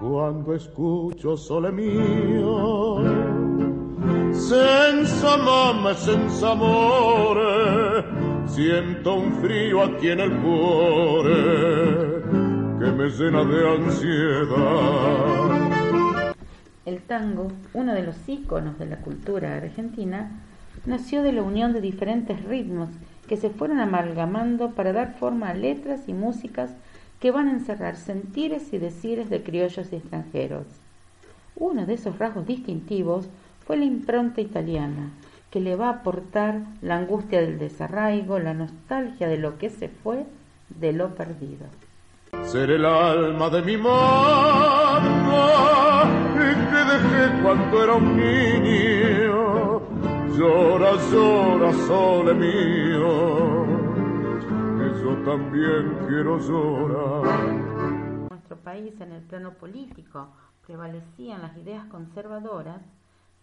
Cuando escucho sole mio, senza mamma, senza amore, siento un frío aquí en el cuore que me llena de ansiedad. El tango, uno de los íconos de la cultura argentina, nació de la unión de diferentes ritmos que se fueron amalgamando para dar forma a letras y músicas que van a encerrar sentires y decires de criollos y extranjeros. Uno de esos rasgos distintivos fue la impronta italiana, que le va a aportar la angustia del desarraigo, la nostalgia de lo que se fue, de lo perdido. Ser el alma de mi mamá que dejé cuando era un niño. Llora, llora, sole mío, yo también quiero llorar. En nuestro país, en el plano político, prevalecían las ideas conservadoras,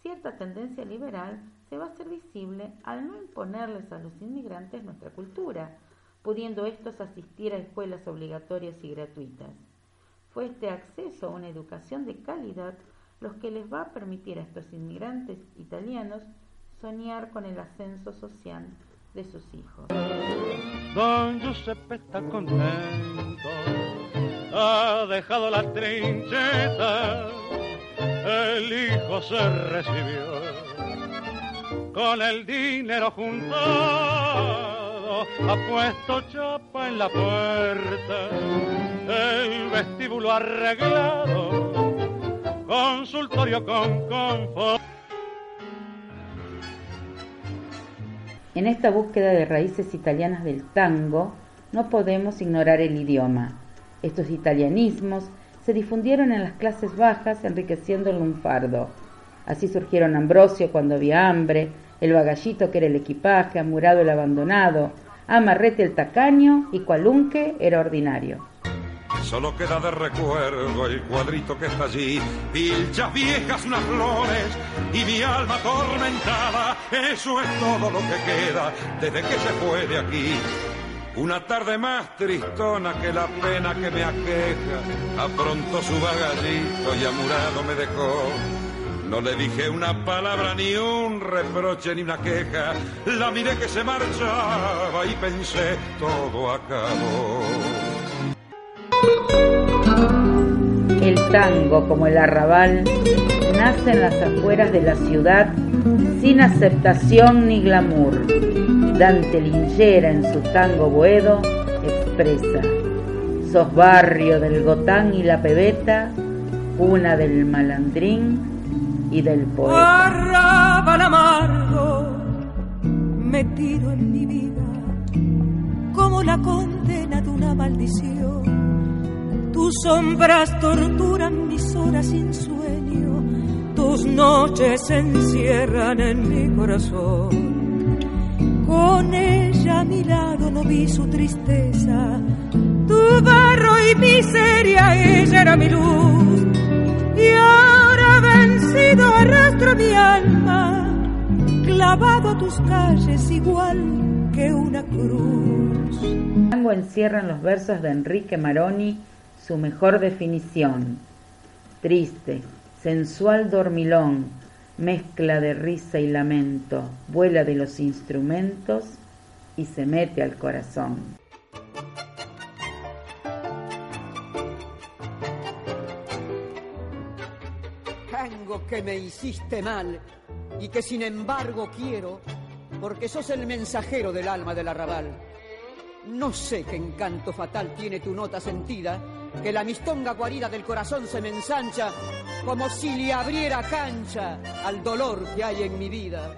cierta tendencia liberal se va a hacer visible al no imponerles a los inmigrantes nuestra cultura, pudiendo estos asistir a escuelas obligatorias y gratuitas. Fue este acceso a una educación de calidad los que les va a permitir a estos inmigrantes italianos soñar con el ascenso social de sus hijos. Don Giuseppe está contento, ha dejado la trincheta el hijo se recibió con el dinero juntado, ha puesto chapa en la puerta, el vestíbulo arreglado, consultorio con confort. En esta búsqueda de raíces italianas del tango, no podemos ignorar el idioma. Estos italianismos se difundieron en las clases bajas enriqueciendo el lunfardo. Así surgieron Ambrosio cuando había hambre, el bagallito que era el equipaje, Amurado el abandonado, Amarrete el tacaño y Cualunque era ordinario. Solo queda de recuerdo el cuadrito que está allí, pilchas viejas, unas flores y mi alma atormentada. Eso es todo lo que queda desde que se fue de aquí. Una tarde más tristona que la pena que me aqueja, afrontó su bagallito y amurado me dejó. No le dije una palabra, ni un reproche, ni una queja. La miré que se marchaba y pensé, todo acabó. El tango, como el arrabal, nace en las afueras de la ciudad sin aceptación ni glamour Dante Lingera en su tango boedo expresa, sos barrio del gotán y la pebeta, una del malandrín y del poeta. Arrabal amargo, metido en mi vida, como la condena de una maldición. Tus sombras torturan mis horas sin sueño, tus noches se encierran en mi corazón con ella a mi lado no vi su tristeza, tu barro y miseria, ella era mi luz. Y ahora vencido arrastro mi alma, clavado a tus calles igual que una cruz. Tango encierra en los versos de Enrique Maroni su mejor definición. Triste, sensual dormilón, mezcla de risa y lamento, vuela de los instrumentos y se mete al corazón. Tango que me hiciste mal y que sin embargo quiero, porque sos el mensajero del alma del arrabal. No sé qué encanto fatal tiene tu nota sentida, que la mistonga guarida del corazón se me ensancha como si le abriera cancha al dolor que hay en mi vida.